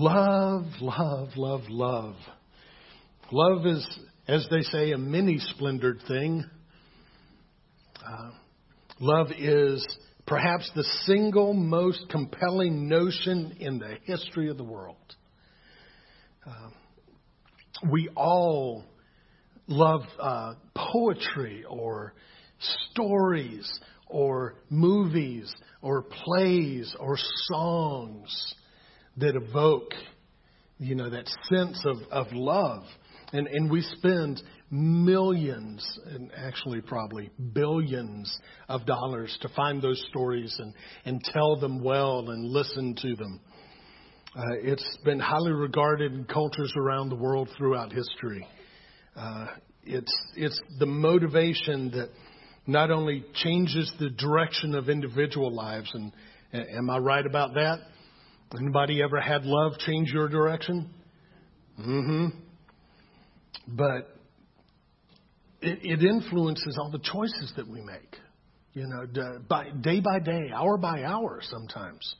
Love, love, love, love. Love is, as they say, a many splendored thing. Uh, love is perhaps the single most compelling notion in the history of the world. Uh, we all love uh, poetry or stories or movies or plays or songs that evoke, you know, that sense of, of love. And, and we spend millions, and actually probably billions of dollars to find those stories and, and tell them well and listen to them. Uh, it's been highly regarded in cultures around the world throughout history. Uh, it's, it's the motivation that not only changes the direction of individual lives, and am I right about that? Anybody ever had love change your direction? Mm-hmm. But it, it influences all the choices that we make. You know, by, day by day, hour by hour, sometimes.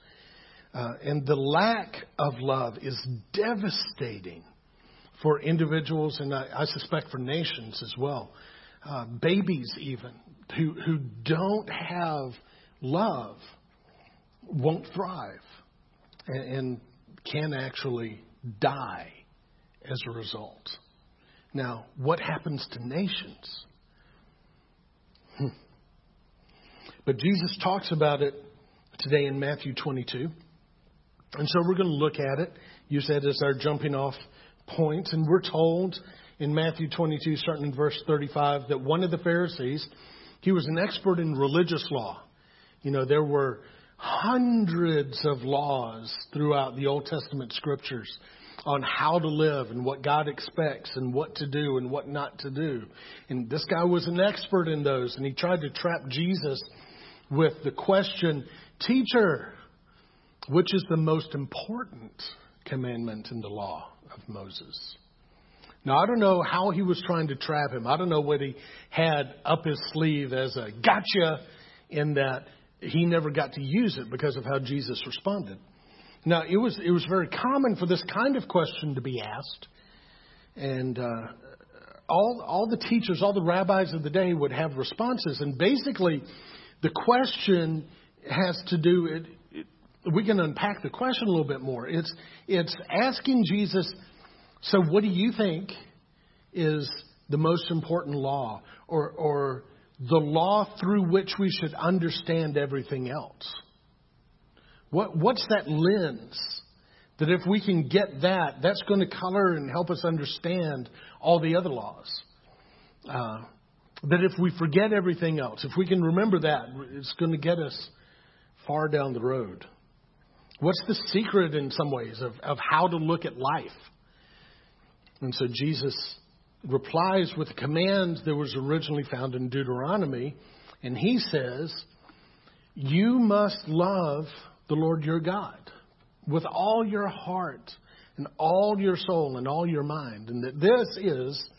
Uh, and the lack of love is devastating for individuals and I, I suspect for nations as well. Uh, babies, even, who, who don't have love, won't thrive and, and can actually die as a result. Now, what happens to nations? Hmm. But Jesus talks about it today in Matthew 22. And so we're going to look at it, use that as our jumping off point. And we're told in Matthew 22, starting in verse 35, that one of the Pharisees, he was an expert in religious law. You know, there were hundreds of laws throughout the Old Testament scriptures on how to live and what God expects and what to do and what not to do. And this guy was an expert in those, and he tried to trap Jesus with the question, Teacher, which is the most important commandment in the law of Moses? Now, I don't know how he was trying to trap him. I don't know what he had up his sleeve as a gotcha in that he never got to use it because of how Jesus responded. Now, it was, it was very common for this kind of question to be asked. And uh, all, all the teachers, all the rabbis of the day would have responses. And basically, the question has to do, it, it, we can unpack the question a little bit more. It's, it's asking Jesus, so what do you think is the most important law? Or, or the law through which we should understand everything else? What, what's that lens? That if we can get that, that's going to color and help us understand all the other laws. Uh, that if we forget everything else, if we can remember that, it's going to get us far down the road. What's the secret, in some ways, of, of how to look at life? And so Jesus replies with a command that was originally found in Deuteronomy, and he says, You must love the Lord your God with all your heart and all your soul and all your mind. And that this is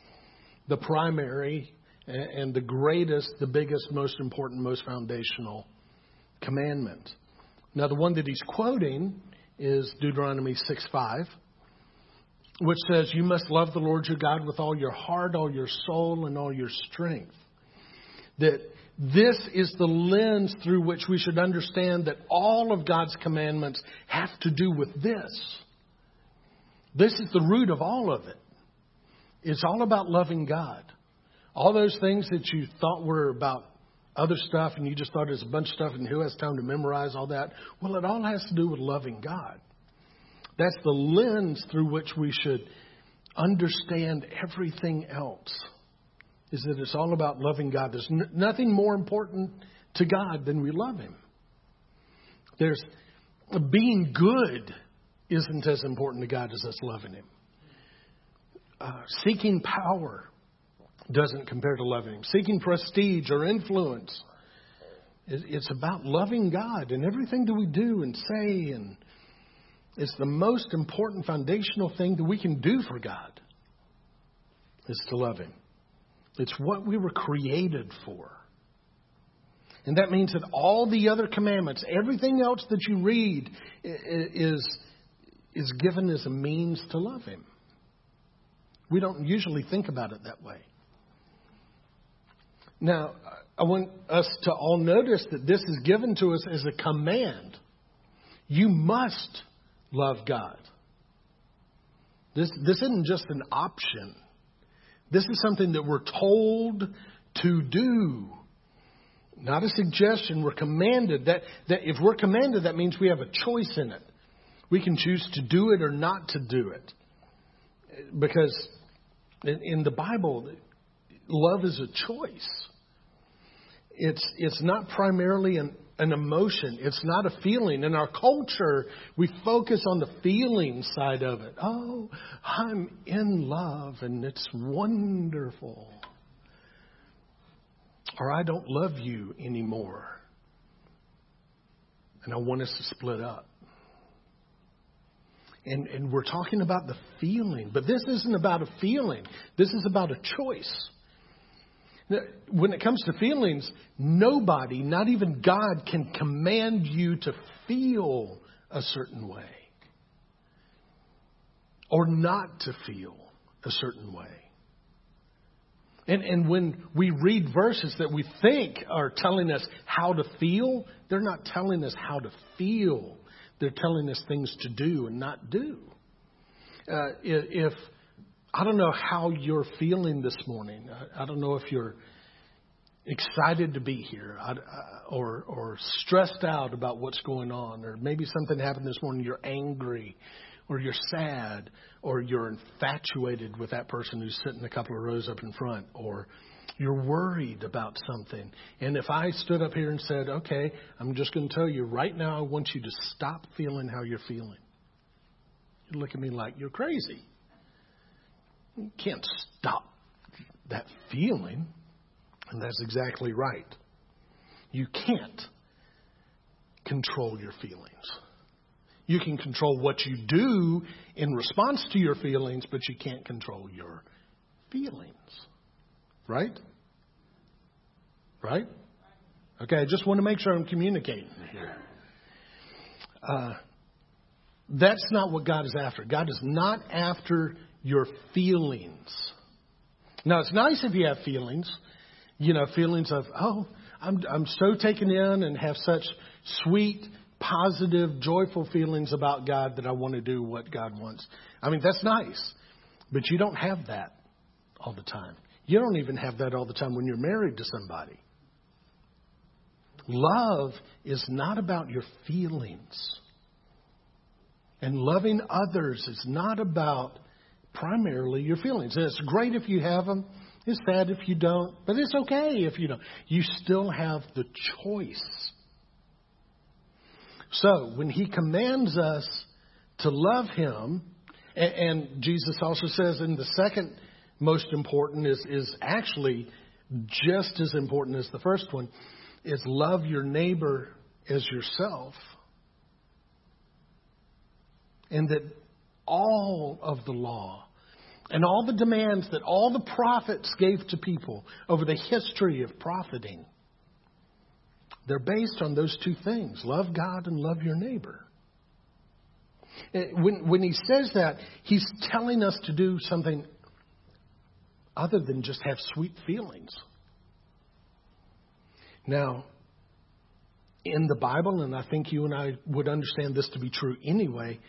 the primary and the greatest, the biggest, most important, most foundational commandment. Now, the one that he's quoting is Deuteronomy 6 5, which says, You must love the Lord your God with all your heart, all your soul, and all your strength. That this is the lens through which we should understand that all of God's commandments have to do with this. This is the root of all of it. It's all about loving God. All those things that you thought were about other stuff and you just thought it was a bunch of stuff and who has time to memorize all that? Well, it all has to do with loving God. That's the lens through which we should understand everything else is that it's all about loving God. There's n- nothing more important to God than we love Him. There's being good isn't as important to God as us loving Him. Uh, seeking power doesn't compare to loving Him. Seeking prestige or influence, it's about loving God and everything that we do and say, and it's the most important foundational thing that we can do for God is to love Him. It's what we were created for. And that means that all the other commandments, everything else that you read, is is given as a means to love Him. We don't usually think about it that way. Now, I want us to all notice that this is given to us as a command. You must love God. This, this isn't just an option. This is something that we're told to do. Not a suggestion. We're commanded. That, that if we're commanded, that means we have a choice in it. We can choose to do it or not to do it. Because in, in the Bible, love is a choice. It's, it's not primarily an, an emotion. It's not a feeling. In our culture, we focus on the feeling side of it. Oh, I'm in love and it's wonderful. Or I don't love you anymore. And I want us to split up. And, and we're talking about the feeling. But this isn't about a feeling, this is about a choice. When it comes to feelings, nobody, not even God, can command you to feel a certain way or not to feel a certain way. And, and when we read verses that we think are telling us how to feel, they're not telling us how to feel. They're telling us things to do and not do. Uh, if I don't know how you're feeling this morning. I, I don't know if you're excited to be here I, uh, or or stressed out about what's going on or maybe something happened this morning you're angry or you're sad or you're infatuated with that person who's sitting a couple of rows up in front or you're worried about something. And if I stood up here and said, okay, I'm just going to tell you right now, I want you to stop feeling how you're feeling. You look at me like you're crazy. You can't stop that feeling. And that's exactly right. You can't control your feelings. You can control what you do in response to your feelings, but you can't control your feelings. Right? Right? Okay, I just want to make sure I'm communicating here. Uh, that's not what God is after. God is not after your feelings. Now, it's nice if you have feelings, you know, feelings of, oh, I'm, I'm so taken in and have such sweet, positive, joyful feelings about God that I want to do what God wants. I mean, that's nice, but you don't have that all the time. You don't even have that all the time when you're married to somebody. Love is not about your feelings. And loving others is not about primarily your feelings. And it's great if you have them. It's sad if you don't, but it's okay if you don't. You still have the choice. So, when he commands us to love him, and, and Jesus also says in the second most important is, is actually just as important as the first one is love your neighbor as yourself. And that all of the law and all the demands that all the prophets gave to people over the history of profiting, they're based on those two things love God and love your neighbor. Eh, when, when he says that, he's telling us to do something other than just have sweet feelings. Now, in the Bible, and I think you and I would understand this to be true anyway,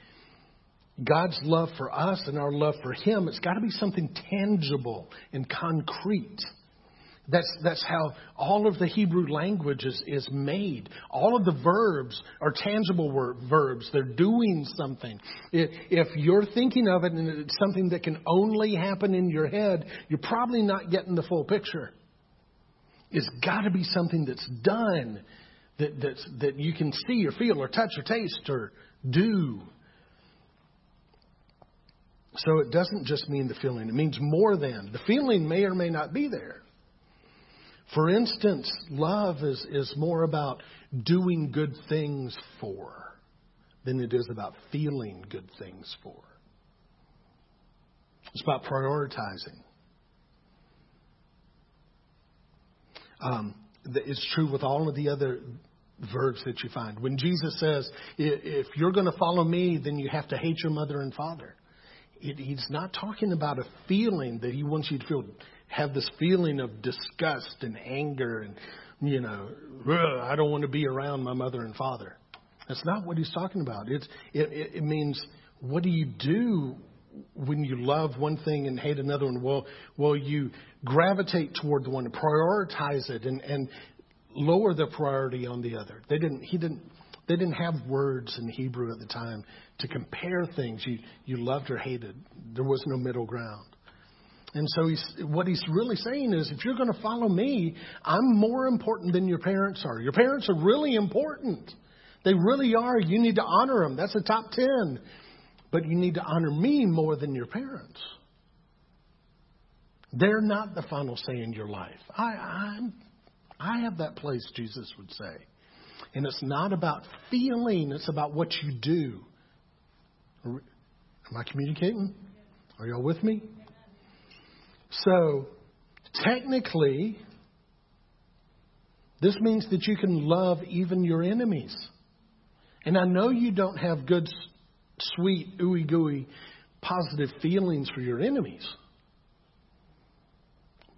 God's love for us and our love for Him, it's got to be something tangible and concrete. That's, that's how all of the Hebrew language is, is made. All of the verbs are tangible word, verbs. They're doing something. If you're thinking of it and it's something that can only happen in your head, you're probably not getting the full picture. It's got to be something that's done that, that's, that you can see or feel or touch or taste or do. So it doesn't just mean the feeling, it means more than. The feeling may or may not be there. For instance, love is, is more about doing good things for than it is about feeling good things for. It's about prioritizing. Um, it's true with all of the other verbs that you find. When Jesus says, if you're going to follow me, then you have to hate your mother and father. It, he's not talking about a feeling that he wants you to feel, have this feeling of disgust and anger and, you know, I don't want to be around my mother and father. That's not what he's talking about. It's, it, it means, what do you do when you love one thing and hate another one? Well, well, you gravitate toward the one, prioritize it, and, and lower the priority on the other. They didn't. He didn't. They didn't have words in Hebrew at the time to compare things. You you loved or hated. There was no middle ground. And so he's, what he's really saying is, if you're going to follow me, I'm more important than your parents are. Your parents are really important. They really are. You need to honor them. That's a top ten. But you need to honor me more than your parents. They're not the final say in your life. I, I'm I have that place, Jesus would say. And it's not about feeling, it's about what you do. Am I communicating? Are y'all with me? So, technically, this means that you can love even your enemies. And I know you don't have good, sweet, ooey gooey, positive feelings for your enemies.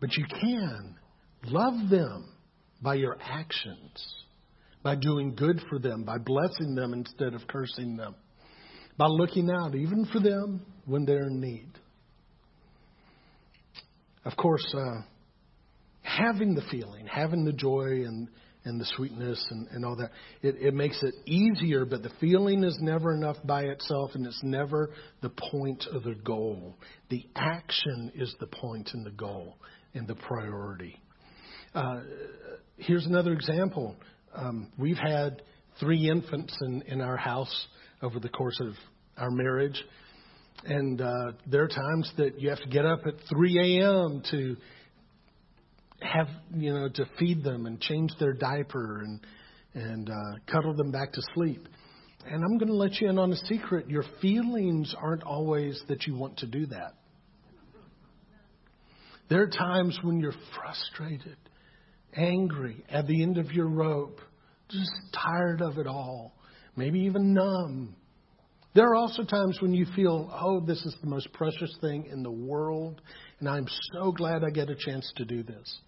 But you can love them by your actions, by doing good for them, by blessing them instead of cursing them, by looking out even for them when they're in need. Of course, uh, having the feeling, having the joy and, and the sweetness and, and all that, it, it makes it easier, but the feeling is never enough by itself and it's never the point of the goal. The action is the point and the goal and the priority. Uh, here's another example. Um, we've had three infants in, in our house over the course of our marriage. And uh, there are times that you have to get up at 3 a.m. to have, you know, to feed them and change their diaper and, and uh, cuddle them back to sleep. And I'm going to let you in on a secret. Your feelings aren't always that you want to do that. There are times when you're frustrated angry at the end of your rope, just tired of it all, maybe even numb. There are also times when you feel, oh, this is the most precious thing in the world, and I'm so glad I get a chance to do this.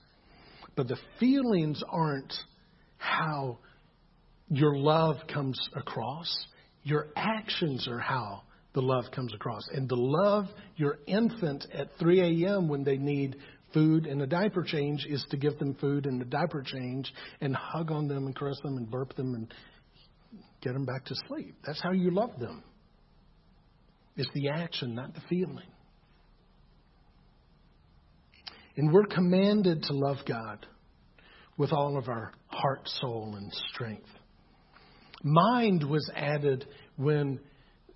But the feelings aren't how your love comes across. Your actions are how the love comes across. And the love your infant at 3 a.m. when they need food and a diaper change is to give them food and a diaper change and hug on them and caress them and burp them and get them back to sleep. That's how you love them. It's the action, not the feeling. And we're commanded to love God with all of our heart, soul, and strength. Mind was added when,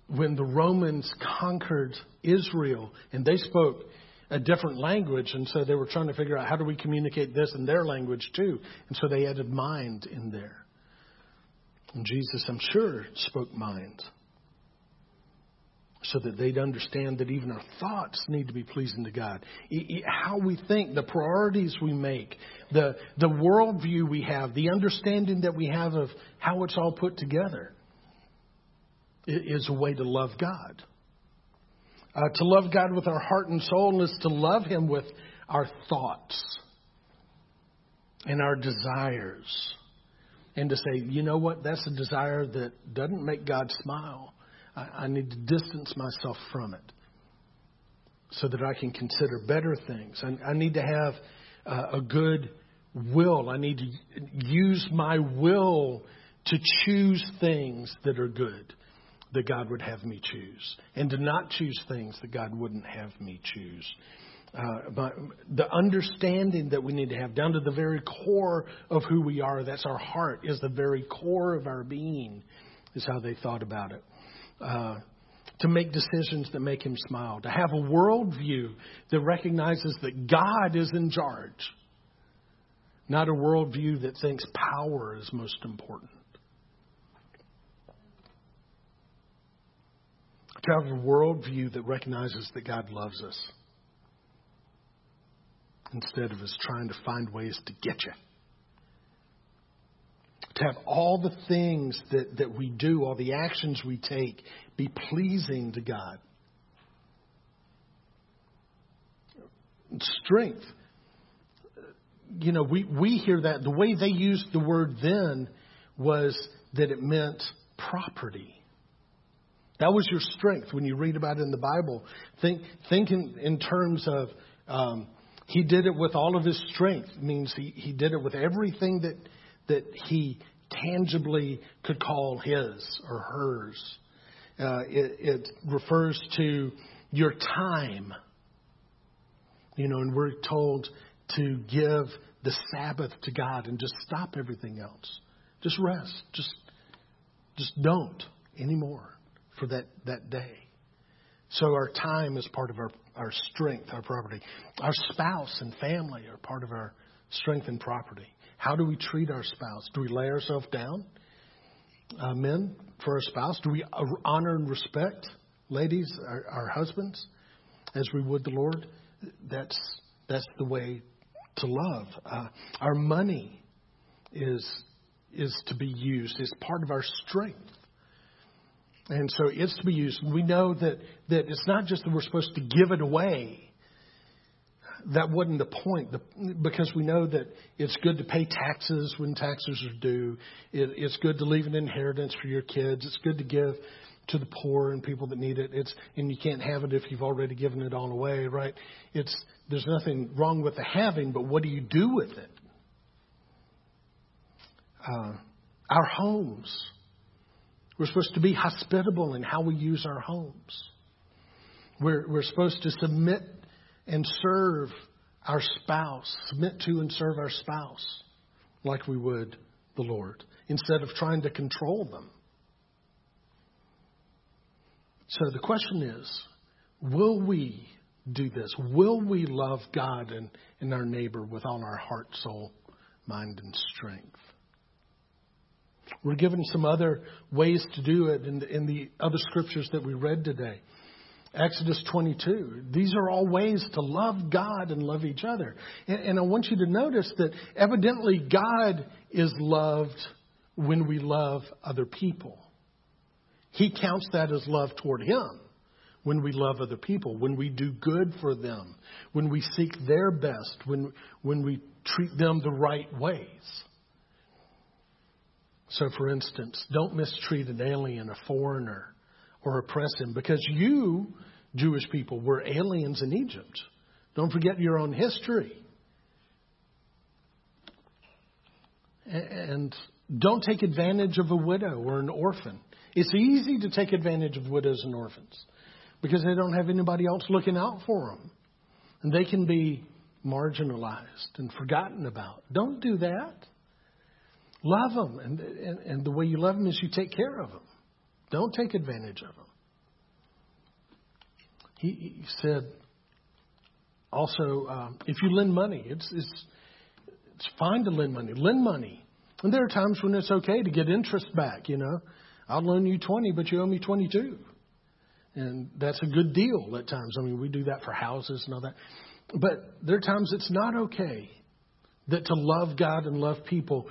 when the Romans conquered Israel and they spoke a different language, and so they were trying to figure out how do we communicate this in their language too. And so they added mind in there. And Jesus, I'm sure, spoke mind so that they'd understand that even our thoughts need to be pleasing to God. How we think, the priorities we make, the, the worldview we have, the understanding that we have of how it's all put together is a way to love God. Uh, to love God with our heart and soul is to love Him with our thoughts and our desires. And to say, you know what, that's a desire that doesn't make God smile. I, I need to distance myself from it so that I can consider better things. I, I need to have uh, a good will. I need to use my will to choose things that are good that God would have me choose, and to not choose things that God wouldn't have me choose. Uh, but the understanding that we need to have down to the very core of who we are, that's our heart, is the very core of our being, is how they thought about it. Uh, to make decisions that make him smile, to have a worldview that recognizes that God is in charge, not a worldview that thinks power is most important. To have a worldview that recognizes that God loves us instead of us trying to find ways to get you. to have all the things that, that we do, all the actions we take, be pleasing to God. Strength. You know, we, we hear that. The way they used the word then was that it meant property. That was your strength when you read about it in the Bible. Think, think in, in terms of um, he did it with all of his strength. Means he, he did it with everything that, that he tangibly could call his or hers. Uh, it, it refers to your time. You know, and we're told to give the Sabbath to God and just stop everything else. Just rest. Just, just don't anymore for that, that day. So our time is part of our, our strength, our property. Our spouse and family are part of our strength and property. How do we treat our spouse? Do we lay ourselves down, uh, men, for our spouse? Do we honor and respect, ladies, our, our husbands, as we would the Lord? That's that's the way to love. Uh, our money is is to be used as part of our strength. And so it's to be used. We know that, that it's not just that we're supposed to give it away. That wasn't the point, the, because we know that it's good to pay taxes when taxes are due. It, it's good to leave an inheritance for your kids. It's good to give to the poor and people that need it. It's and you can't have it if you've already given it all away, right? It's there's nothing wrong with the having, but what do you do with it? Uh, our homes we're supposed to be hospitable in how we use our homes. We're, we're supposed to submit and serve our spouse, submit to and serve our spouse like we would the Lord, instead of trying to control them. So the question is will we do this? Will we love God and, and our neighbor with all our heart, soul, mind, and strength? We're given some other ways to do it in the, in the other scriptures that we read today. Exodus 22. These are all ways to love God and love each other. And, and I want you to notice that evidently God is loved when we love other people. He counts that as love toward Him when we love other people, when we do good for them, when we seek their best, when, when we treat them the right ways. So, for instance, don't mistreat an alien, a foreigner, or oppress him because you, Jewish people, were aliens in Egypt. Don't forget your own history. And don't take advantage of a widow or an orphan. It's easy to take advantage of widows and orphans because they don't have anybody else looking out for them. And they can be marginalized and forgotten about. Don't do that. Love them. And, and, and the way you love them is you take care of them. Don't take advantage of them. He, he said also, um, if you lend money, it's, it's, it's fine to lend money. Lend money. And there are times when it's okay to get interest back, you know. I'll loan you 20, but you owe me 22. And that's a good deal at times. I mean, we do that for houses and all that. But there are times it's not okay that to love God and love people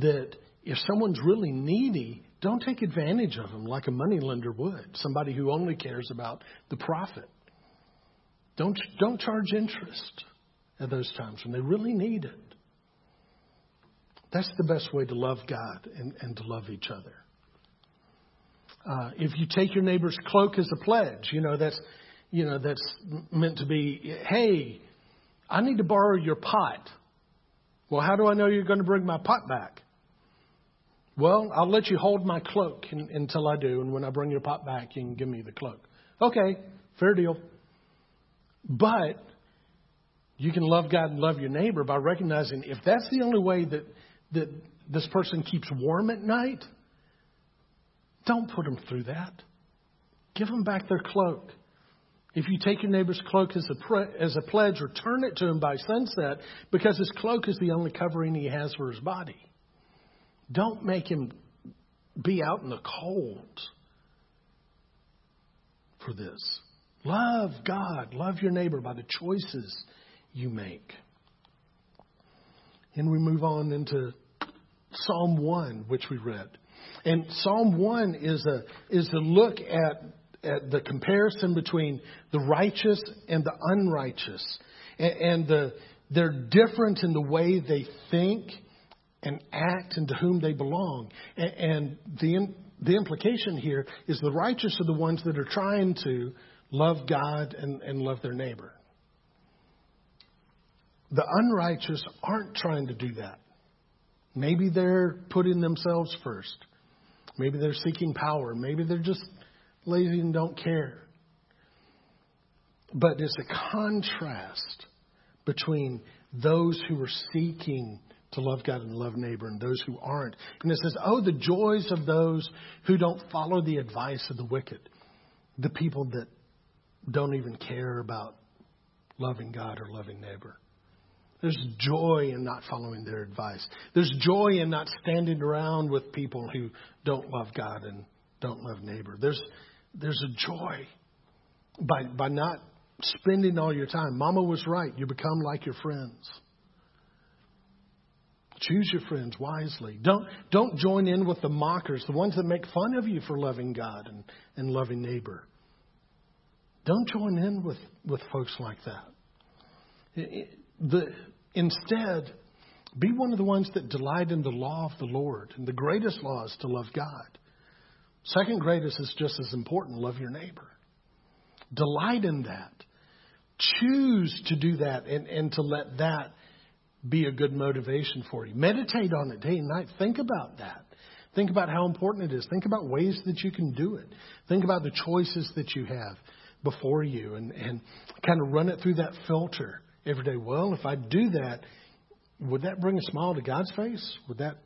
that if someone's really needy, don't take advantage of them like a moneylender would, somebody who only cares about the profit. Don't, don't charge interest at those times when they really need it. That's the best way to love God and, and to love each other. Uh, if you take your neighbor's cloak as a pledge, you know that's you know that's meant to be. Hey, I need to borrow your pot. Well, how do I know you're going to bring my pot back? Well, I'll let you hold my cloak in, until I do, and when I bring your pot back, you can give me the cloak. Okay, fair deal. But you can love God and love your neighbor by recognizing if that's the only way that, that this person keeps warm at night, don't put them through that. Give them back their cloak. If you take your neighbor's cloak as a, pre- as a pledge, return it to him by sunset because his cloak is the only covering he has for his body. Don't make him be out in the cold for this. Love God, love your neighbor by the choices you make. And we move on into Psalm 1, which we read. And Psalm 1 is a, is a look at, at the comparison between the righteous and the unrighteous. And, and the, they're different in the way they think and act and to whom they belong. And, the, the implication here is the righteous are the ones that are trying to love God and, and love their neighbor. The unrighteous aren't trying to do that. Maybe they're putting themselves first. Maybe they're seeking power. Maybe they're just lazy and don't care. But there's a contrast between those who are seeking to love God and love neighbor and those who aren't. And it says, Oh, the joys of those who don't follow the advice of the wicked, the people that don't even care about loving God or loving neighbor. There's joy in not following their advice. There's joy in not standing around with people who don't love God and don't love neighbor. There's, there's a joy by, by not spending all your time. Mama was right. You become like your friends. Choose your friends wisely. Don't, don't join in with the mockers, the ones that make fun of you for loving God and, and loving neighbor. Don't join in with, with folks like that. The, instead, be one of the ones that delight in the law of the Lord. And the greatest law is to love God. Second greatest is just as important love your neighbor. Delight in that. Choose to do that and, and to let that be a good motivation for you. Meditate on it day and night. Think about that. Think about how important it is. Think about ways that you can do it. Think about the choices that you have before you and, and kind of run it through that filter every day. Well, if I do that, would that bring a smile to God's face? Would that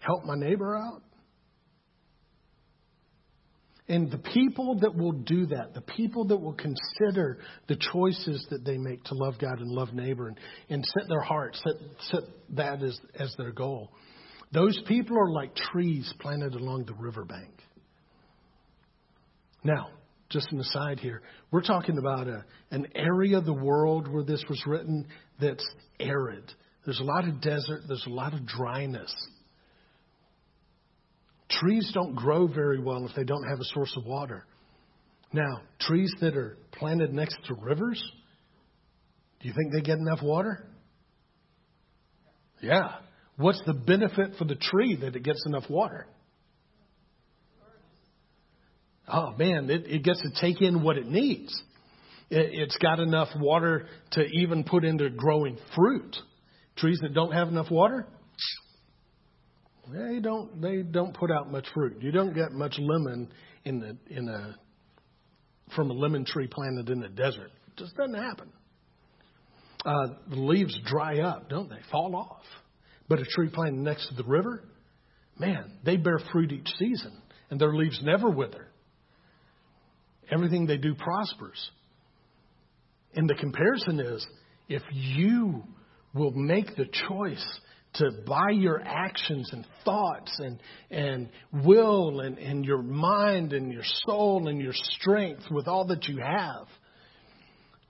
help my neighbor out? And the people that will do that, the people that will consider the choices that they make to love God and love neighbor and, and set their heart, set, set that as, as their goal, those people are like trees planted along the riverbank. Now, just an aside here, we're talking about a, an area of the world where this was written that's arid. There's a lot of desert, there's a lot of dryness. Trees don't grow very well if they don't have a source of water. Now, trees that are planted next to rivers, do you think they get enough water? Yeah. What's the benefit for the tree that it gets enough water? Oh man, it, it gets to take in what it needs. It, it's got enough water to even put into growing fruit. Trees that don't have enough water, they don't they don't put out much fruit. You don't get much lemon in the in a from a lemon tree planted in the desert. It just doesn't happen. Uh, the leaves dry up, don't they? Fall off. But a tree planted next to the river, man, they bear fruit each season, and their leaves never wither. Everything they do prospers. And the comparison is if you will make the choice to by your actions and thoughts and, and will and, and your mind and your soul and your strength with all that you have,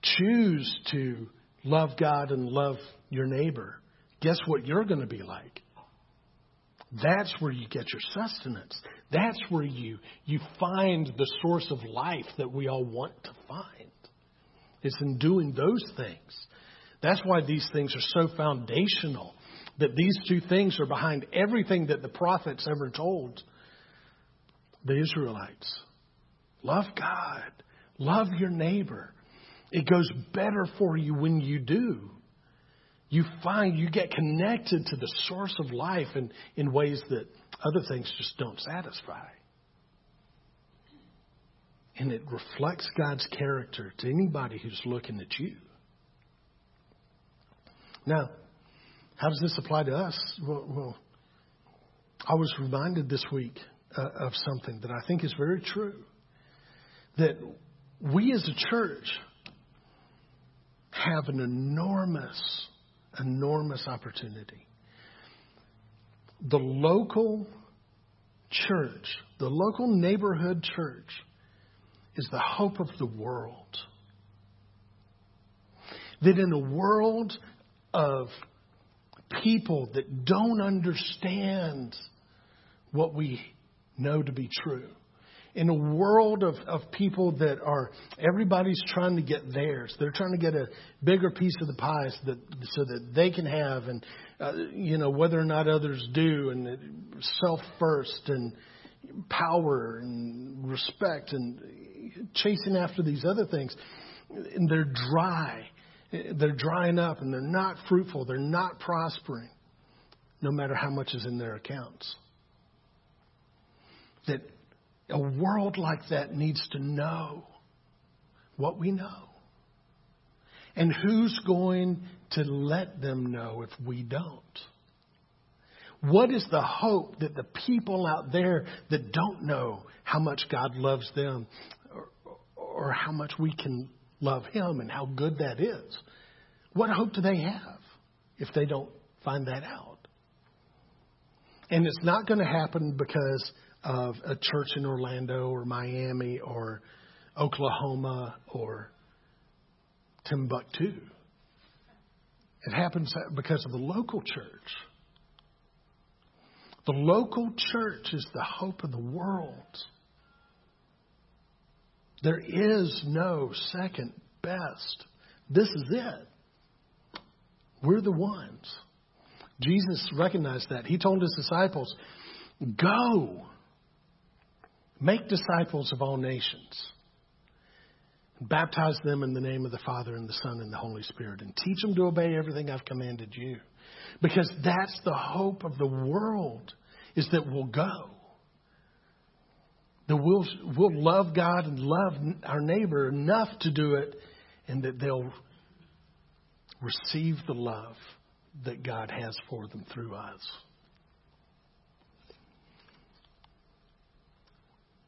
choose to love God and love your neighbor, guess what you're going to be like? That's where you get your sustenance. That's where you, you find the source of life that we all want to find. It's in doing those things. That's why these things are so foundational that these two things are behind everything that the prophets ever told the Israelites. Love God, love your neighbor. It goes better for you when you do. You find you get connected to the source of life in, in ways that other things just don't satisfy. And it reflects God's character to anybody who's looking at you. Now, how does this apply to us? Well, well I was reminded this week uh, of something that I think is very true. That we as a church have an enormous, enormous opportunity. The local church, the local neighborhood church, is the hope of the world. That in a world of people that don't understand what we know to be true. In a world of, of people that are, everybody's trying to get theirs. They're trying to get a bigger piece of the pie so that, so that they can have, and, uh, you know, whether or not others do, and self first, and power, and respect, and chasing after these other things. And they're dry. They're drying up, and they're not fruitful. They're not prospering, no matter how much is in their accounts that a world like that needs to know what we know. And who's going to let them know if we don't? What is the hope that the people out there that don't know how much God loves them or, or how much we can love Him and how good that is? What hope do they have if they don't find that out? And it's not going to happen because of a church in Orlando or Miami or Oklahoma or Timbuktu. It happens because of the local church. The local church is the hope of the world. There is no second best. This is it. We're the ones. Jesus recognized that. He told his disciples, Go Make disciples of all nations. Baptize them in the name of the Father and the Son and the Holy Spirit and teach them to obey everything I've commanded you. Because that's the hope of the world is that we'll go. That we'll, we'll love God and love our neighbor enough to do it and that they'll receive the love that God has for them through us.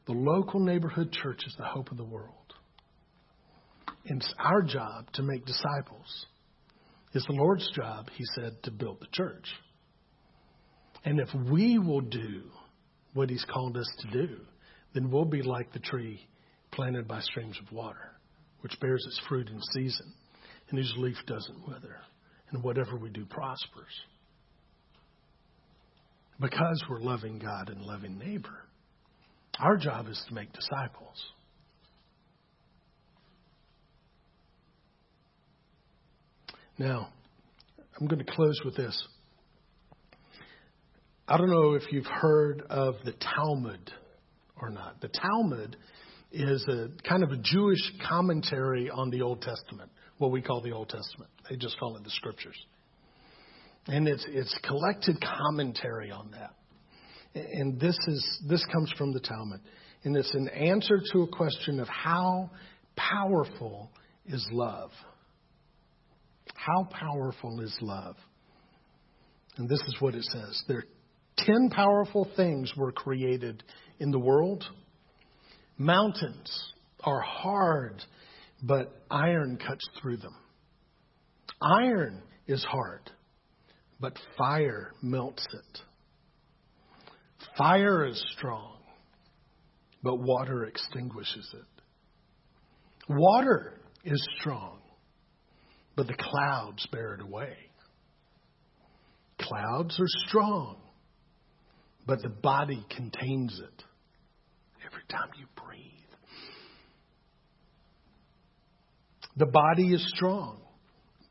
The local neighborhood church is the hope of the world. And it's our job to make disciples. It's the Lord's job, he said, to build the church. And if we will do what he's called us to do, then we'll be like the tree planted by streams of water, which bears its fruit in season, and whose leaf doesn't wither, and whatever we do prospers. Because we're loving God and loving neighbor. Our job is to make disciples. Now, I'm going to close with this. I don't know if you've heard of the Talmud or not. The Talmud is a kind of a Jewish commentary on the Old Testament, what we call the Old Testament. They just call it the Scriptures. And it's, it's collected commentary on that. And this is this comes from the Talmud. And it's an answer to a question of how powerful is love. How powerful is love? And this is what it says. There are ten powerful things were created in the world. Mountains are hard, but iron cuts through them. Iron is hard, but fire melts it. Fire is strong, but water extinguishes it. Water is strong, but the clouds bear it away. Clouds are strong, but the body contains it every time you breathe. The body is strong,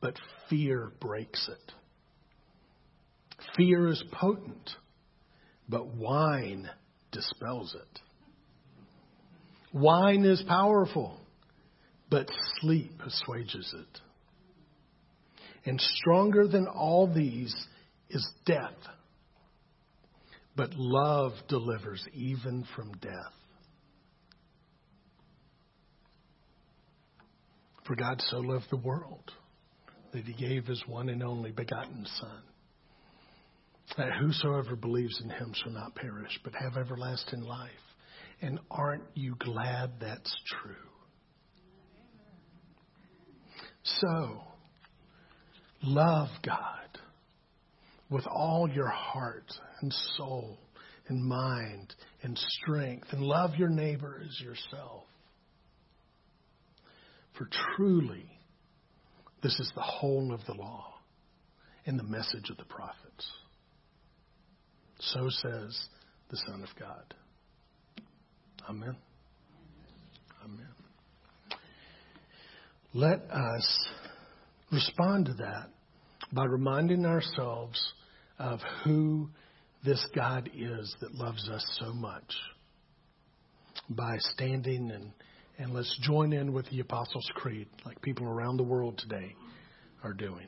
but fear breaks it. Fear is potent, but wine dispels it. Wine is powerful, but sleep assuages it. And stronger than all these is death. But love delivers even from death. For God so loved the world that he gave his one and only begotten Son that whosoever believes in him shall not perish, but have everlasting life. And aren't you glad that's true? So, love God with all your heart and soul and mind and strength, and love your neighbor as yourself. For truly, this is the whole of the law and the message of the prophets. So says the Son of God. Amen. Amen. Let us respond to that by reminding ourselves of who this God is that loves us so much by standing and, and let's join in with the Apostles' Creed like people around the world today are doing.